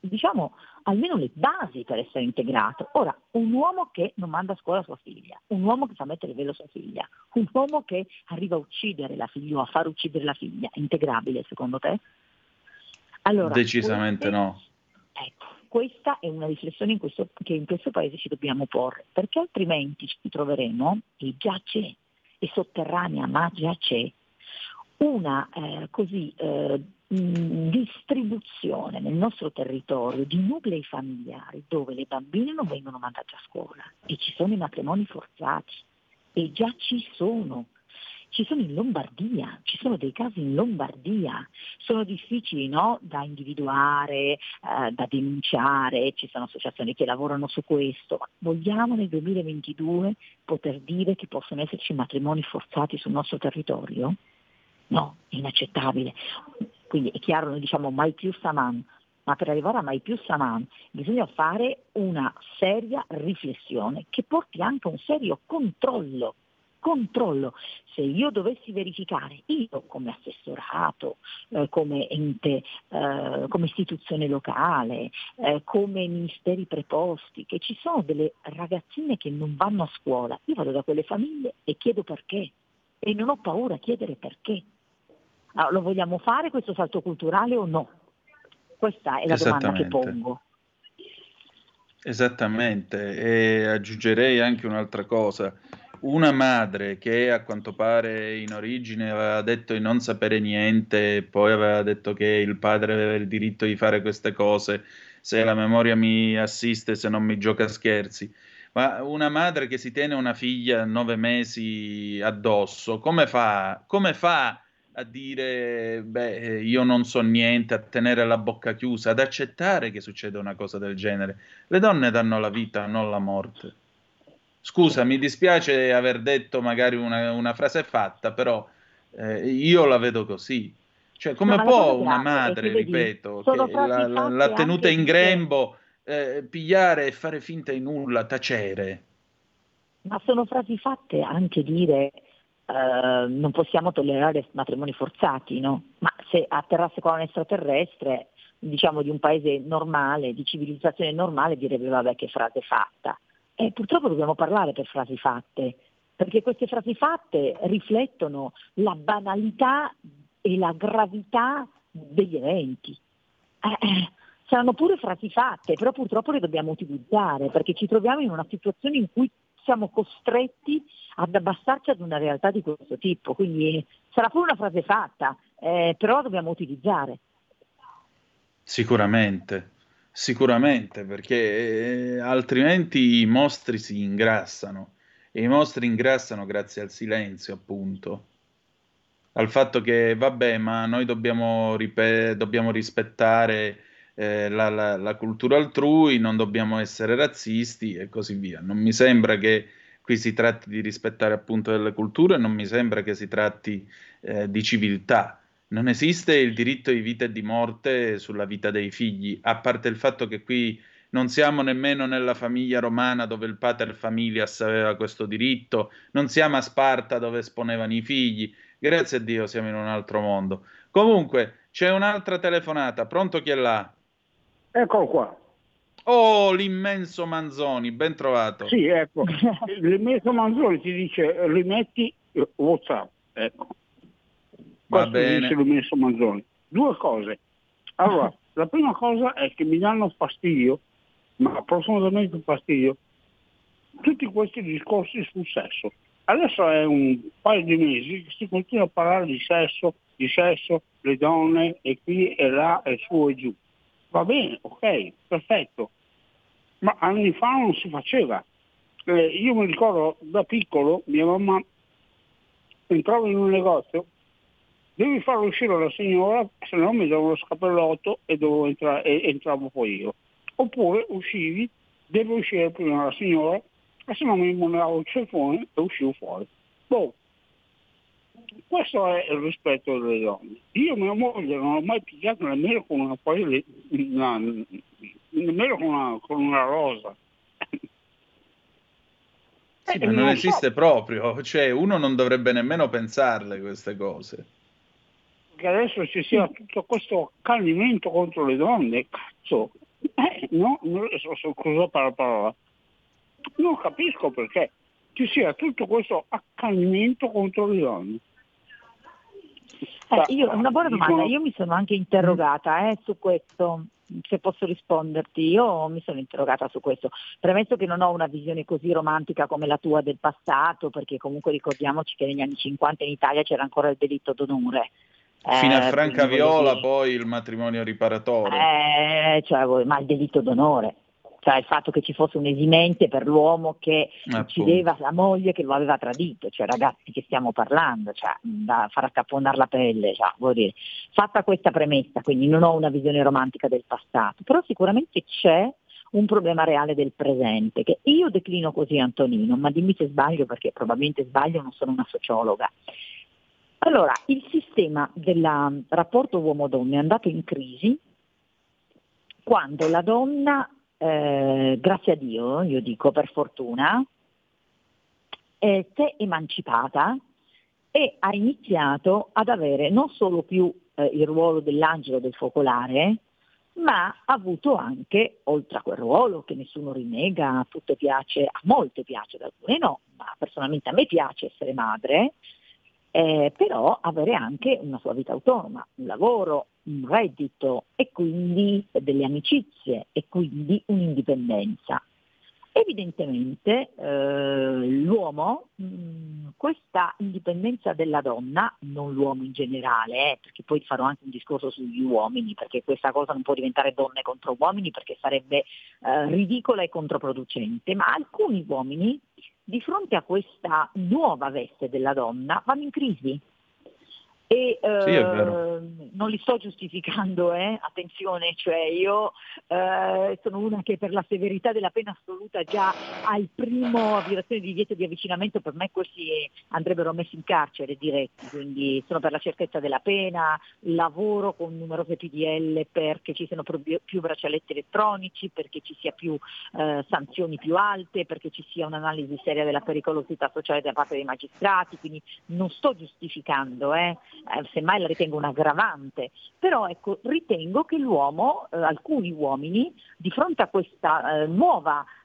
diciamo almeno le basi per essere integrato. Ora, un uomo che non manda a scuola sua figlia, un uomo che fa mettere il velo sua figlia, un uomo che arriva a uccidere la figlia o a far uccidere la figlia, è integrabile secondo te? Allora, Decisamente queste, no. Ecco, questa è una riflessione in questo, che in questo paese ci dobbiamo porre, perché altrimenti ci troveremo, e già c'è, è sotterranea, ma già c'è, una eh, così, eh, distribuzione nel nostro territorio di nuclei familiari dove le bambine non vengono mandate a scuola e ci sono i matrimoni forzati e già ci sono. Ci sono in Lombardia, ci sono dei casi in Lombardia, sono difficili no? da individuare, eh, da denunciare, ci sono associazioni che lavorano su questo, vogliamo nel 2022 poter dire che possono esserci matrimoni forzati sul nostro territorio? No, è inaccettabile. Quindi è chiaro, noi diciamo mai più Saman, ma per arrivare a mai più Saman bisogna fare una seria riflessione che porti anche a un serio controllo. Controllo. Se io dovessi verificare, io come assessorato, eh, come ente, eh, come istituzione locale, eh, come ministeri preposti, che ci sono delle ragazzine che non vanno a scuola, io vado da quelle famiglie e chiedo perché. E non ho paura a chiedere perché. Allora, lo vogliamo fare questo salto culturale o no? Questa è la domanda che pongo. Esattamente, e aggiungerei anche un'altra cosa. Una madre che a quanto pare in origine aveva detto di non sapere niente, poi aveva detto che il padre aveva il diritto di fare queste cose, se la memoria mi assiste, se non mi gioca scherzi. Ma una madre che si tiene una figlia nove mesi addosso, come fa? Come fa a dire beh, eh, io non so niente, a tenere la bocca chiusa, ad accettare che succeda una cosa del genere. Le donne danno la vita, non la morte. Scusa, mi dispiace aver detto magari una, una frase fatta, però eh, io la vedo così. Cioè, come no, può una madre, ripeto, che la, la, tenuta in grembo, eh, pigliare e fare finta di nulla, tacere? Ma sono frasi fatte anche dire eh, non possiamo tollerare matrimoni forzati, no? Ma se atterrasse qua un extraterrestre, diciamo di un paese normale, di civilizzazione normale, direbbe vabbè che frase fatta. E purtroppo dobbiamo parlare per frasi fatte, perché queste frasi fatte riflettono la banalità e la gravità degli eventi. Eh, eh, saranno pure frasi fatte, però purtroppo le dobbiamo utilizzare, perché ci troviamo in una situazione in cui siamo costretti ad abbassarci ad una realtà di questo tipo. Quindi sarà pure una frase fatta, eh, però la dobbiamo utilizzare. Sicuramente, sicuramente, perché eh, altrimenti i mostri si ingrassano e i mostri ingrassano grazie al silenzio, appunto. Al fatto che, vabbè, ma noi dobbiamo, ripet- dobbiamo rispettare eh, la, la, la, cultura altrui, non dobbiamo essere razzisti e così via. Non mi sembra che qui si tratti di rispettare appunto delle culture, non mi sembra che si tratti eh, di civiltà. Non esiste il diritto di vita e di morte sulla vita dei figli, a parte il fatto che qui non siamo nemmeno nella famiglia romana dove il pater familias aveva questo diritto, non siamo a Sparta dove esponevano i figli, grazie a Dio siamo in un altro mondo. Comunque, c'è un'altra telefonata, pronto chi è là? Eccolo qua. Oh, l'immenso Manzoni, ben trovato. Sì, ecco, l'immenso Manzoni ti dice rimetti WhatsApp, ecco. Va Questo bene. dice l'immenso Manzoni. Due cose. Allora, la prima cosa è che mi danno fastidio, ma profondamente fastidio, tutti questi discorsi sul sesso. Adesso è un paio di mesi che si continua a parlare di sesso, di sesso, le donne e qui e là e su e giù. Va bene, ok, perfetto. Ma anni fa non si faceva. Eh, io mi ricordo da piccolo, mia mamma entrava in un negozio, devi far uscire la signora, se no mi davo lo scappellotto e, entra- e entravo poi io. Oppure uscivi, deve uscire prima la signora, e se no mi monavo il cellofone e uscivo fuori. Boh. Questo è il rispetto delle donne. Io mia moglie non l'ho mai picchiato nemmeno con una, una, nemmeno con una, con una rosa. Sì, ma non esiste so. proprio, cioè uno non dovrebbe nemmeno pensarle queste cose. Che adesso ci sia tutto questo accanimento contro le donne, cazzo, eh, no, non so, scusa per la parola, non capisco perché ci sia tutto questo accanimento contro le donne. Eh, io, una buona domanda, io mi sono anche interrogata eh, su questo, se posso risponderti, io mi sono interrogata su questo, premesso che non ho una visione così romantica come la tua del passato, perché comunque ricordiamoci che negli anni 50 in Italia c'era ancora il delitto d'onore. Fino a eh, Franca Viola poi il matrimonio riparatore. Eh, cioè, ma il delitto d'onore, cioè il fatto che ci fosse un esimente per l'uomo che uccideva la moglie che lo aveva tradito, cioè ragazzi che stiamo parlando, cioè, da far accapponare la pelle, cioè, vuol dire. fatta questa premessa, quindi non ho una visione romantica del passato, però sicuramente c'è un problema reale del presente, che io declino così Antonino, ma dimmi se sbaglio perché probabilmente sbaglio, non sono una sociologa. Allora, il sistema del rapporto uomo-donna è andato in crisi quando la donna eh, grazie a Dio, io dico per fortuna, eh, si è emancipata e ha iniziato ad avere non solo più eh, il ruolo dell'angelo del focolare, ma ha avuto anche, oltre a quel ruolo che nessuno rinnega, a tutte piace, a molte piace, ad alcune no, ma personalmente a me piace essere madre, eh, però avere anche una sua vita autonoma, un lavoro, un reddito e quindi delle amicizie e quindi un'indipendenza. Evidentemente eh, l'uomo, mm, questa indipendenza della donna, non l'uomo in generale, eh, perché poi farò anche un discorso sugli uomini, perché questa cosa non può diventare donne contro uomini perché sarebbe eh, ridicola e controproducente, ma alcuni uomini di fronte a questa nuova veste della donna vanno in crisi e sì, eh, non li sto giustificando, eh? attenzione, cioè io eh, sono una che per la severità della pena assoluta già al primo violazione di divieto di avvicinamento per me questi andrebbero messi in carcere diretti, quindi sono per la certezza della pena, lavoro con numerose PDL perché ci siano più, braccialetti elettronici, perché ci sia più eh, sanzioni più alte, perché ci sia un'analisi seria della pericolosità sociale da parte dei magistrati, quindi non sto giustificando. Eh eh, semmai la ritengo un aggravante, però ecco, ritengo che l'uomo, eh, alcuni uomini, di fronte a questo eh,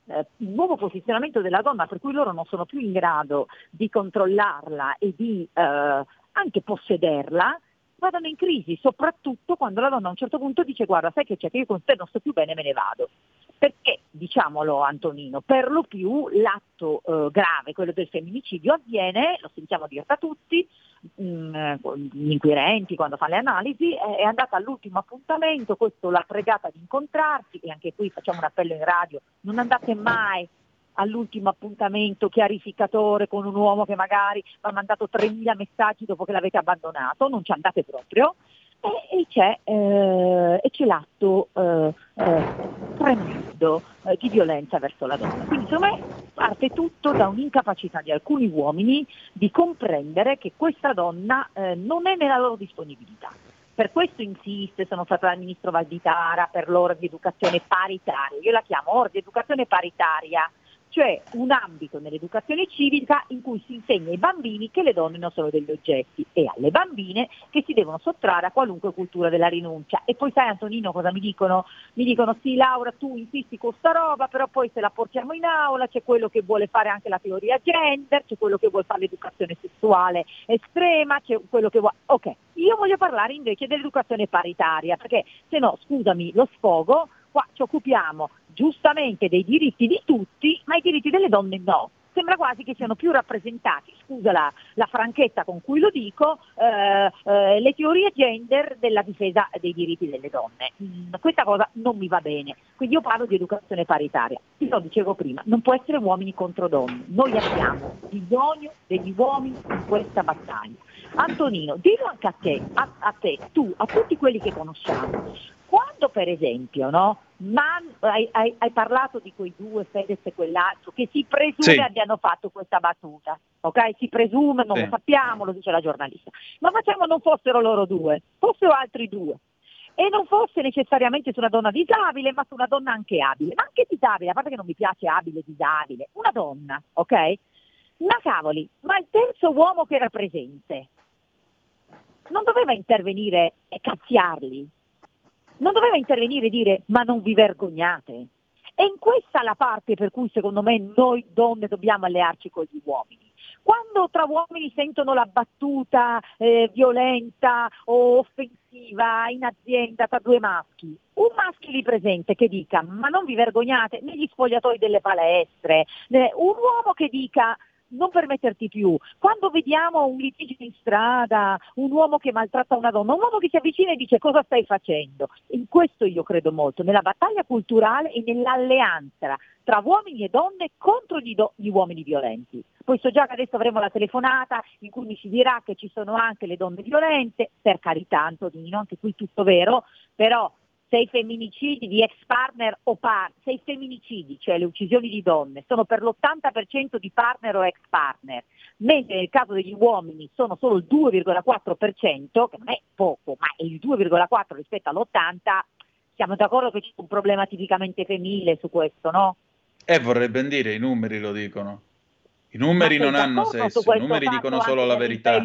eh, nuovo posizionamento della donna, per cui loro non sono più in grado di controllarla e di eh, anche possederla, vadano in crisi, soprattutto quando la donna a un certo punto dice guarda sai che c'è che io con te non sto più bene, me ne vado. Perché, diciamolo Antonino, per lo più l'atto eh, grave, quello del femminicidio, avviene, lo sentiamo dire da tutti, mh, mm, gli inquirenti quando fanno le analisi, è, è andata all'ultimo appuntamento, questo l'ha pregata di incontrarsi e anche qui facciamo un appello in radio, non andate mai all'ultimo appuntamento chiarificatore con un uomo che magari ha mandato 3.000 messaggi dopo che l'avete abbandonato, non ci andate proprio, e, e, c'è, eh, e c'è, l'atto eh, eh, tremendo eh, di violenza verso la donna. Quindi secondo me parte tutto da un'incapacità di alcuni uomini di comprendere che questa donna eh, non è nella loro disponibilità. Per questo insiste, sono stata dal ministro Valditara per l'ora di educazione paritaria, io la chiamo ora di educazione paritaria, cioè un ambito nell'educazione civica in cui si insegna ai bambini che le donne non sono degli oggetti e alle bambine che si devono sottrarre a qualunque cultura della rinuncia. E poi sai Antonino cosa mi dicono? Mi dicono sì Laura tu insisti con sta roba, però poi se la portiamo in aula c'è quello che vuole fare anche la teoria gender, c'è quello che vuole fare l'educazione sessuale estrema, c'è quello che vuole... Ok, io voglio parlare invece dell'educazione paritaria, perché se no, scusami, lo sfogo, qua ci occupiamo giustamente dei diritti di tutti, ma i diritti delle donne no. Sembra quasi che siano più rappresentati, scusa la, la franchezza con cui lo dico, eh, eh, le teorie gender della difesa dei diritti delle donne. Mm, questa cosa non mi va bene, quindi io parlo di educazione paritaria. Ti lo dicevo prima, non può essere uomini contro donne, noi abbiamo bisogno degli uomini in questa battaglia. Antonino, dillo anche a te, a, a te, tu, a tutti quelli che conosciamo, quando per esempio, no? Man, hai, hai, hai, parlato di quei due, Fedez e quell'altro, che si presume sì. abbiano fatto questa battuta, ok? Si presume, non sì. lo sappiamo, lo dice la giornalista. Ma facciamo non fossero loro due, fossero altri due. E non fosse necessariamente su una donna disabile, ma su una donna anche abile. Ma anche disabile, a parte che non mi piace abile, disabile, una donna, ok? Ma cavoli, ma il terzo uomo che era presente non doveva intervenire e cazziarli, non doveva intervenire e dire ma non vi vergognate. E in questa la parte per cui secondo me noi donne dobbiamo allearci con gli uomini. Quando tra uomini sentono la battuta eh, violenta o offensiva in azienda tra due maschi, un maschio lì presente che dica ma non vi vergognate negli spogliatoi delle palestre, eh, un uomo che dica non permetterti più. Quando vediamo un litigio in strada, un uomo che maltratta una donna, un uomo che si avvicina e dice cosa stai facendo. In questo io credo molto, nella battaglia culturale e nell'alleanza tra uomini e donne contro gli, do- gli uomini violenti. Poi so già che adesso avremo la telefonata in cui mi si dirà che ci sono anche le donne violente, per carità Antonino, anche qui tutto vero, però sei femminicidi di ex partner o partner, sei femminicidi, cioè le uccisioni di donne, sono per l'80% di partner o ex partner, mentre nel caso degli uomini sono solo il 2,4%, che non è poco, ma è il 2,4% rispetto all'80%, siamo d'accordo che c'è un problema tipicamente femminile su questo, no? Eh, vorrebbe dire, i numeri lo dicono. I numeri non hanno senso, i numeri dicono solo la verità.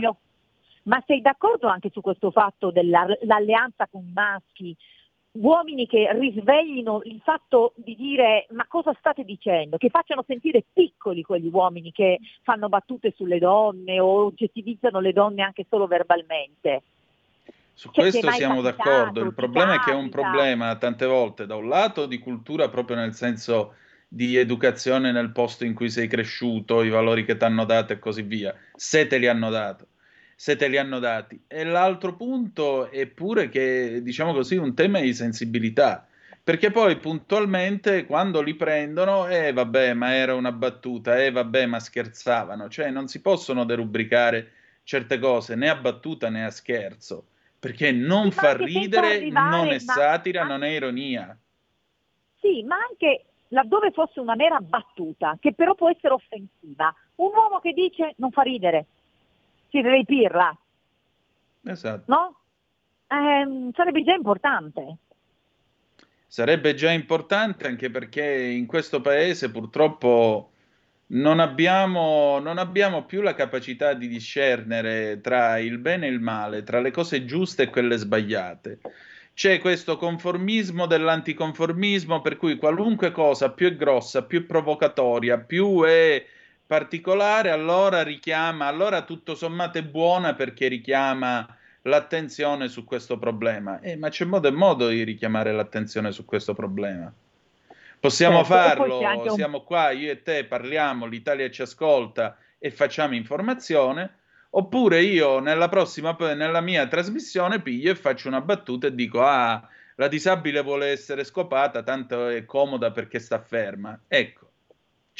Ma sei d'accordo anche su questo fatto dell'alleanza con maschi uomini che risveglino il fatto di dire ma cosa state dicendo, che facciano sentire piccoli quegli uomini che fanno battute sulle donne o oggettivizzano le donne anche solo verbalmente. Su cioè, questo siamo capitato, d'accordo, il problema capita. è che è un problema tante volte da un lato di cultura proprio nel senso di educazione nel posto in cui sei cresciuto, i valori che ti hanno dato e così via, se te li hanno dato se te li hanno dati. E l'altro punto è pure che, diciamo così, un tema di sensibilità. Perché poi puntualmente quando li prendono, eh vabbè, ma era una battuta, eh vabbè, ma scherzavano. Cioè non si possono derubricare certe cose né a battuta né a scherzo. Perché non fa ridere, arrivare, non è satira, ma... non è ironia. Sì, ma anche laddove fosse una mera battuta, che però può essere offensiva, un uomo che dice non fa ridere, si deve pirla. Esatto. No? Eh, sarebbe già importante. Sarebbe già importante anche perché in questo paese purtroppo non abbiamo, non abbiamo più la capacità di discernere tra il bene e il male, tra le cose giuste e quelle sbagliate. C'è questo conformismo dell'anticonformismo per cui qualunque cosa più è grossa, più provocatoria, più è particolare, allora richiama, allora tutto sommato è buona perché richiama l'attenzione su questo problema. Eh, ma c'è modo e modo di richiamare l'attenzione su questo problema. Possiamo certo, farlo, un... siamo qua, io e te parliamo, l'Italia ci ascolta e facciamo informazione, oppure io nella prossima, nella mia trasmissione piglio e faccio una battuta e dico, ah, la disabile vuole essere scopata, tanto è comoda perché sta ferma. Ecco,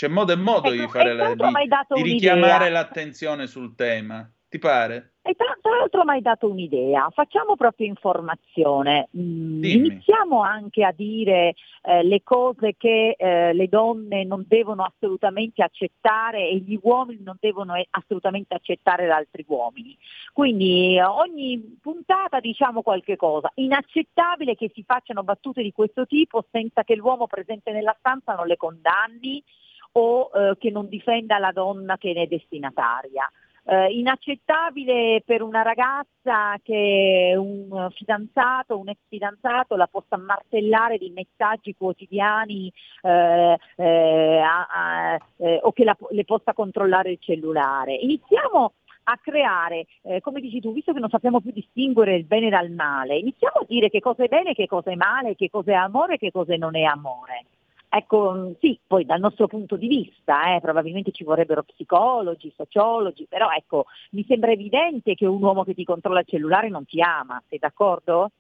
c'è modo e modo ecco, di, fare la, di, di richiamare l'attenzione sul tema. Ti pare? E tra, tra l'altro mi hai dato un'idea, facciamo proprio informazione, mm, iniziamo anche a dire eh, le cose che eh, le donne non devono assolutamente accettare e gli uomini non devono assolutamente accettare da altri uomini. Quindi ogni puntata diciamo qualche cosa, inaccettabile che si facciano battute di questo tipo senza che l'uomo presente nella stanza non le condanni o eh, che non difenda la donna che ne è destinataria. Eh, inaccettabile per una ragazza che un fidanzato, un ex fidanzato la possa martellare di messaggi quotidiani eh, eh, a, a, eh, o che la, le possa controllare il cellulare. Iniziamo a creare, eh, come dici tu, visto che non sappiamo più distinguere il bene dal male, iniziamo a dire che cosa è bene, che cosa è male, che cosa è amore e che cosa non è amore. Ecco, sì, poi dal nostro punto di vista, eh, probabilmente ci vorrebbero psicologi, sociologi, però ecco, mi sembra evidente che un uomo che ti controlla il cellulare non ti ama, sei d'accordo?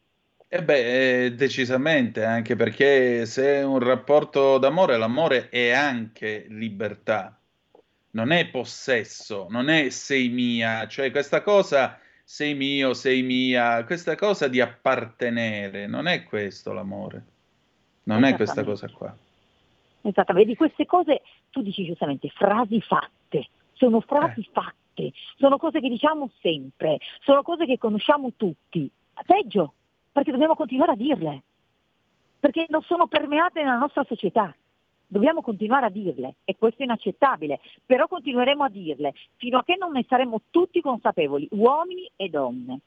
Eh beh, eh, decisamente, anche perché se è un rapporto d'amore, l'amore è anche libertà, non è possesso, non è sei mia, cioè questa cosa sei mio, sei mia, questa cosa di appartenere, non è questo l'amore, non è questa cosa qua. Esatto, vedi queste cose, tu dici giustamente, frasi fatte, sono frasi eh. fatte, sono cose che diciamo sempre, sono cose che conosciamo tutti, peggio, perché dobbiamo continuare a dirle, perché non sono permeate nella nostra società. Dobbiamo continuare a dirle e questo è inaccettabile, però continueremo a dirle fino a che non ne saremo tutti consapevoli, uomini e donne.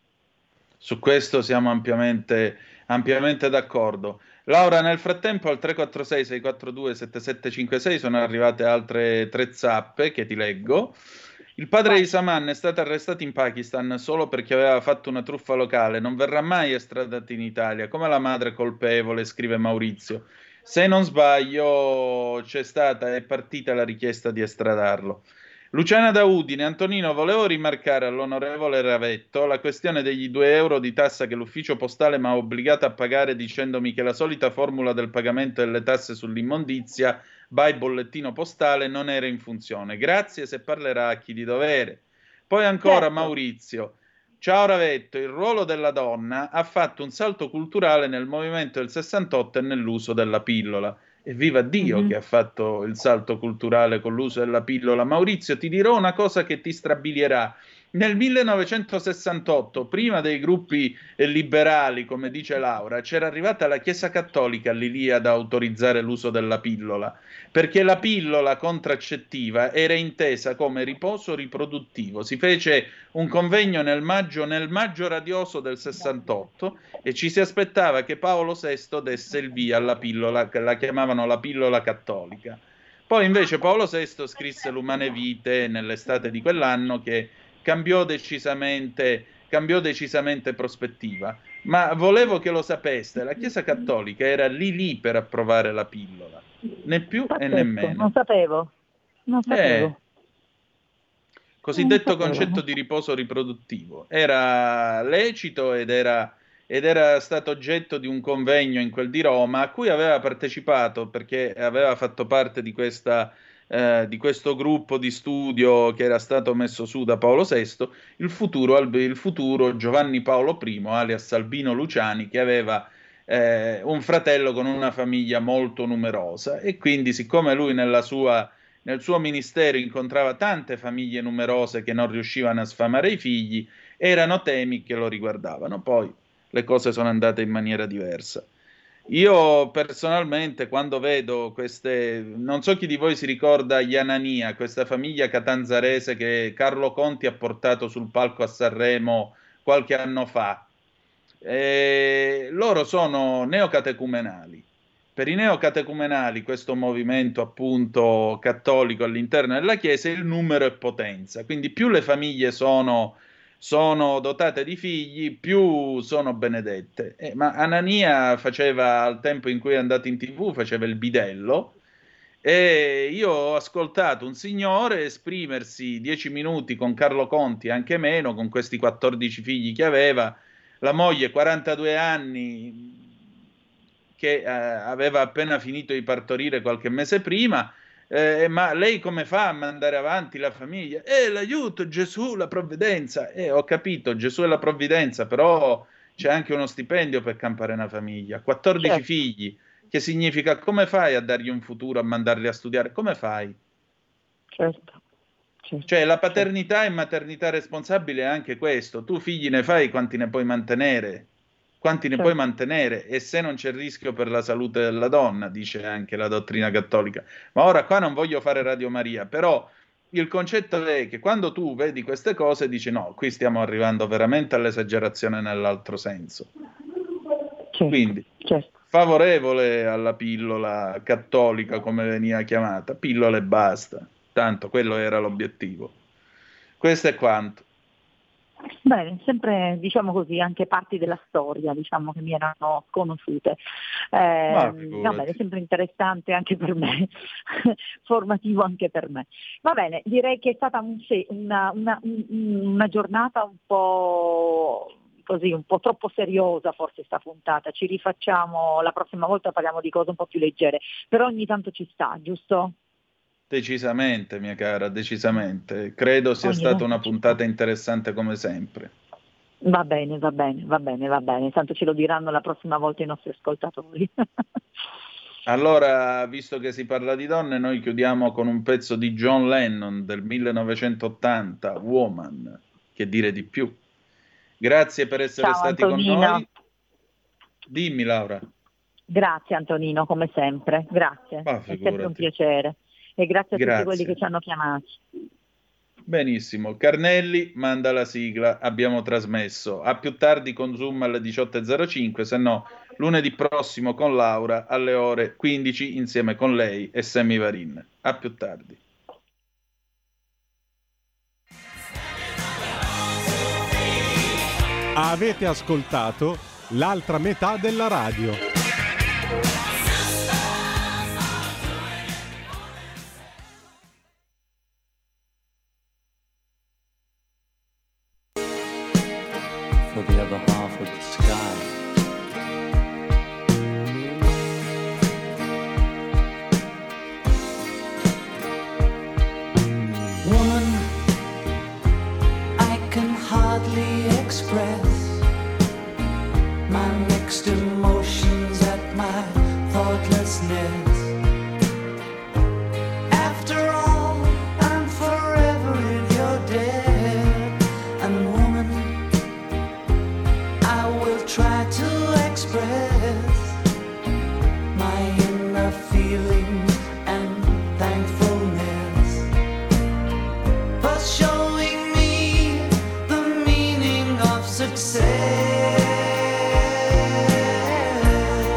Su questo siamo ampiamente, ampiamente d'accordo. Laura, nel frattempo al 346-642-7756 sono arrivate altre tre zappe che ti leggo. Il padre di Saman è stato arrestato in Pakistan solo perché aveva fatto una truffa locale, non verrà mai estradato in Italia, come la madre colpevole, scrive Maurizio. Se non sbaglio, c'è stata, è partita la richiesta di estradarlo. Luciana da Udine, Antonino, volevo rimarcare all'onorevole Ravetto la questione degli 2 euro di tassa che l'ufficio postale mi ha obbligato a pagare dicendomi che la solita formula del pagamento delle tasse sull'immondizia by bollettino postale non era in funzione. Grazie se parlerà a chi di dovere. Poi ancora certo. Maurizio. Ciao Ravetto, il ruolo della donna ha fatto un salto culturale nel movimento del 68 e nell'uso della pillola. E viva Dio mm-hmm. che ha fatto il salto culturale con l'uso della pillola. Maurizio, ti dirò una cosa che ti strabilierà. Nel 1968, prima dei gruppi liberali, come dice Laura, c'era arrivata la Chiesa Cattolica lì ad autorizzare l'uso della pillola, perché la pillola contraccettiva era intesa come riposo riproduttivo. Si fece un convegno nel maggio, nel maggio radioso del 68 e ci si aspettava che Paolo VI desse il via alla pillola, che la chiamavano la pillola cattolica. Poi invece Paolo VI scrisse l'Umane Vite nell'estate di quell'anno che cambiò decisamente, cambiò decisamente prospettiva. Ma volevo che lo sapeste, la Chiesa Cattolica era lì lì per approvare la pillola, né più Pazzesco, e né meno. Non sapevo, non eh, sapevo. Eh, cosiddetto concetto di riposo riproduttivo. Era lecito ed era, ed era, stato oggetto di un convegno in quel di Roma a cui aveva partecipato perché aveva fatto parte di questa eh, di questo gruppo di studio che era stato messo su da Paolo VI, il futuro, il futuro Giovanni Paolo I, alias Albino Luciani, che aveva eh, un fratello con una famiglia molto numerosa e quindi siccome lui sua, nel suo ministero incontrava tante famiglie numerose che non riuscivano a sfamare i figli, erano temi che lo riguardavano. Poi le cose sono andate in maniera diversa. Io personalmente quando vedo queste, non so chi di voi si ricorda Ianania, questa famiglia catanzarese che Carlo Conti ha portato sul palco a Sanremo qualche anno fa. E loro sono neocatecumenali. Per i neocatecumenali, questo movimento appunto cattolico all'interno della Chiesa, il numero è potenza. Quindi più le famiglie sono sono dotate di figli, più sono benedette. Eh, ma Anania faceva, al tempo in cui è andato in tv, faceva il bidello, e io ho ascoltato un signore esprimersi dieci minuti con Carlo Conti, anche meno, con questi 14 figli che aveva, la moglie 42 anni, che eh, aveva appena finito di partorire qualche mese prima, eh, ma lei come fa a mandare avanti la famiglia? Eh, l'aiuto, Gesù, la provvidenza. Eh, ho capito, Gesù è la provvidenza, però c'è anche uno stipendio per campare una famiglia. 14 certo. figli, che significa come fai a dargli un futuro, a mandarli a studiare? Come fai? Certo. certo. Cioè la paternità e maternità responsabile è anche questo. Tu figli ne fai quanti ne puoi mantenere? Quanti ne certo. puoi mantenere e se non c'è rischio per la salute della donna, dice anche la dottrina cattolica. Ma ora qua non voglio fare Radio Maria, però il concetto è che quando tu vedi queste cose dici no, qui stiamo arrivando veramente all'esagerazione nell'altro senso. Certo. Quindi, certo. favorevole alla pillola cattolica come veniva chiamata, pillola e basta, tanto quello era l'obiettivo. Questo è quanto. Bene, sempre diciamo così, anche parti della storia diciamo, che mi erano conosciute. Eh, va bene, sempre interessante anche per me, formativo anche per me. Va bene, direi che è stata un, una, una, una giornata un po' così un po' troppo seriosa forse sta puntata, ci rifacciamo la prossima volta parliamo di cose un po' più leggere, però ogni tanto ci sta, giusto? Decisamente, mia cara, decisamente. Credo sia stata una puntata interessante come sempre. Va bene, va bene, va bene, va bene. Tanto ce lo diranno la prossima volta i nostri ascoltatori. allora, visto che si parla di donne, noi chiudiamo con un pezzo di John Lennon del 1980, Woman, che dire di più. Grazie per essere Ciao, stati Antonino. con noi. Dimmi Laura. Grazie Antonino, come sempre. Grazie. È sempre un piacere. E grazie a Grazie. tutti quelli che ci hanno chiamati. Benissimo, Carnelli manda la sigla, abbiamo trasmesso. A più tardi con Zoom alle 18.05, se no lunedì prossimo con Laura alle ore 15 insieme con lei e Sammy Varin. A più tardi. Avete ascoltato l'altra metà della radio. For the other half of the sky.